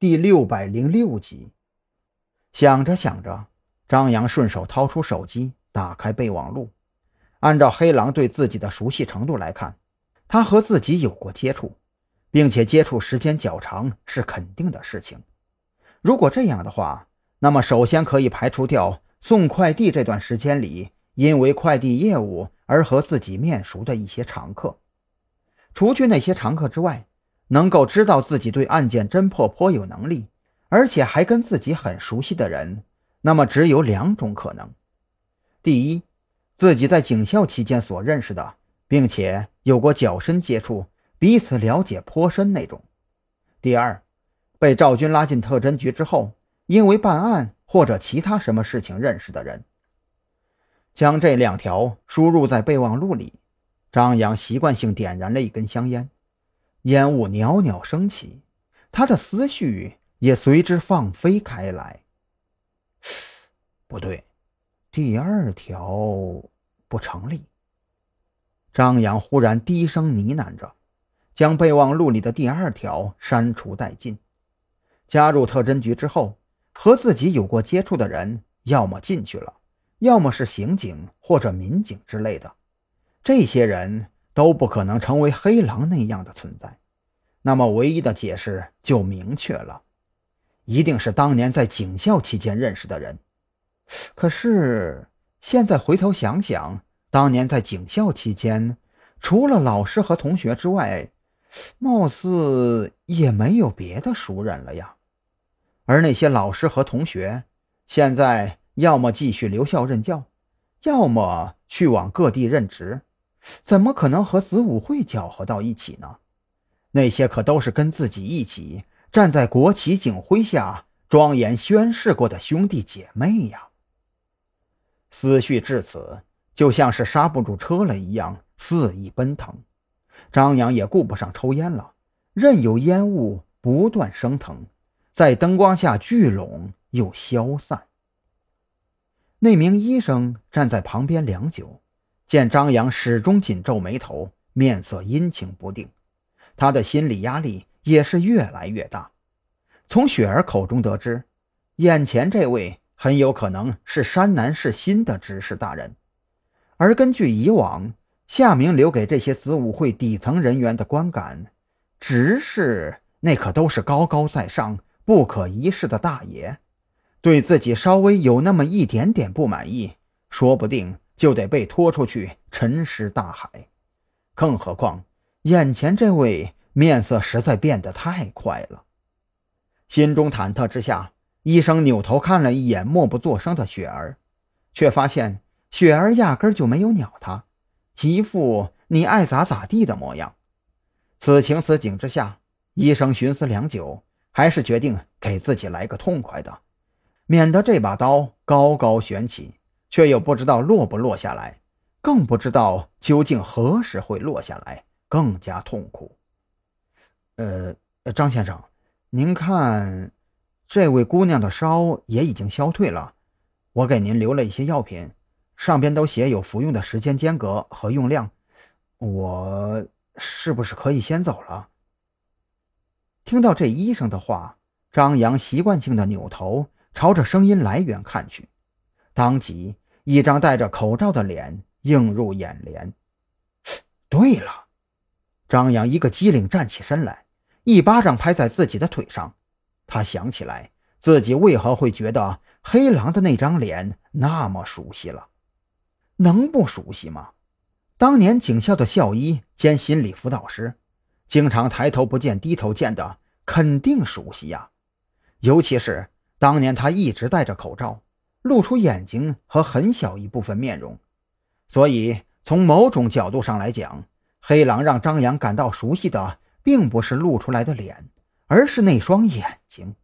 第六百零六集。想着想着，张扬顺手掏出手机，打开备忘录。按照黑狼对自己的熟悉程度来看，他和自己有过接触，并且接触时间较长是肯定的事情。如果这样的话，那么首先可以排除掉送快递这段时间里因为快递业务而和自己面熟的一些常客。除去那些常客之外，能够知道自己对案件侦破颇有能力，而且还跟自己很熟悉的人，那么只有两种可能：第一，自己在警校期间所认识的，并且有过较深接触、彼此了解颇深那种；第二，被赵军拉进特侦局之后，因为办案或者其他什么事情认识的人。将这两条输入在备忘录里，张扬习惯性点燃了一根香烟。烟雾袅袅升起，他的思绪也随之放飞开来。不对，第二条不成立。张扬忽然低声呢喃着，将备忘录里的第二条删除殆尽。加入特侦局之后，和自己有过接触的人，要么进去了，要么是刑警或者民警之类的。这些人。都不可能成为黑狼那样的存在，那么唯一的解释就明确了，一定是当年在警校期间认识的人。可是现在回头想想，当年在警校期间，除了老师和同学之外，貌似也没有别的熟人了呀。而那些老师和同学，现在要么继续留校任教，要么去往各地任职。怎么可能和子午会搅和到一起呢？那些可都是跟自己一起站在国旗警徽下庄严宣誓过的兄弟姐妹呀！思绪至此，就像是刹不住车了一样，肆意奔腾。张扬也顾不上抽烟了，任由烟雾不断升腾，在灯光下聚拢又消散。那名医生站在旁边良久。见张扬始终紧皱眉头，面色阴晴不定，他的心理压力也是越来越大。从雪儿口中得知，眼前这位很有可能是山南市新的执事大人，而根据以往夏明留给这些子午会底层人员的观感，执事那可都是高高在上、不可一世的大爷，对自己稍微有那么一点点不满意，说不定。就得被拖出去沉尸大海，更何况眼前这位面色实在变得太快了。心中忐忑之下，医生扭头看了一眼默不作声的雪儿，却发现雪儿压根就没有鸟他，一副你爱咋咋地的模样。此情此景之下，医生寻思良久，还是决定给自己来个痛快的，免得这把刀高高悬起。却又不知道落不落下来，更不知道究竟何时会落下来，更加痛苦。呃，张先生，您看，这位姑娘的烧也已经消退了，我给您留了一些药品，上边都写有服用的时间间隔和用量，我是不是可以先走了？听到这医生的话，张扬习惯性的扭头朝着声音来源看去，当即。一张戴着口罩的脸映入眼帘。对了，张扬一个机灵站起身来，一巴掌拍在自己的腿上。他想起来自己为何会觉得黑狼的那张脸那么熟悉了，能不熟悉吗？当年警校的校医兼心理辅导师，经常抬头不见低头见的，肯定熟悉呀。尤其是当年他一直戴着口罩。露出眼睛和很小一部分面容，所以从某种角度上来讲，黑狼让张扬感到熟悉的，并不是露出来的脸，而是那双眼睛。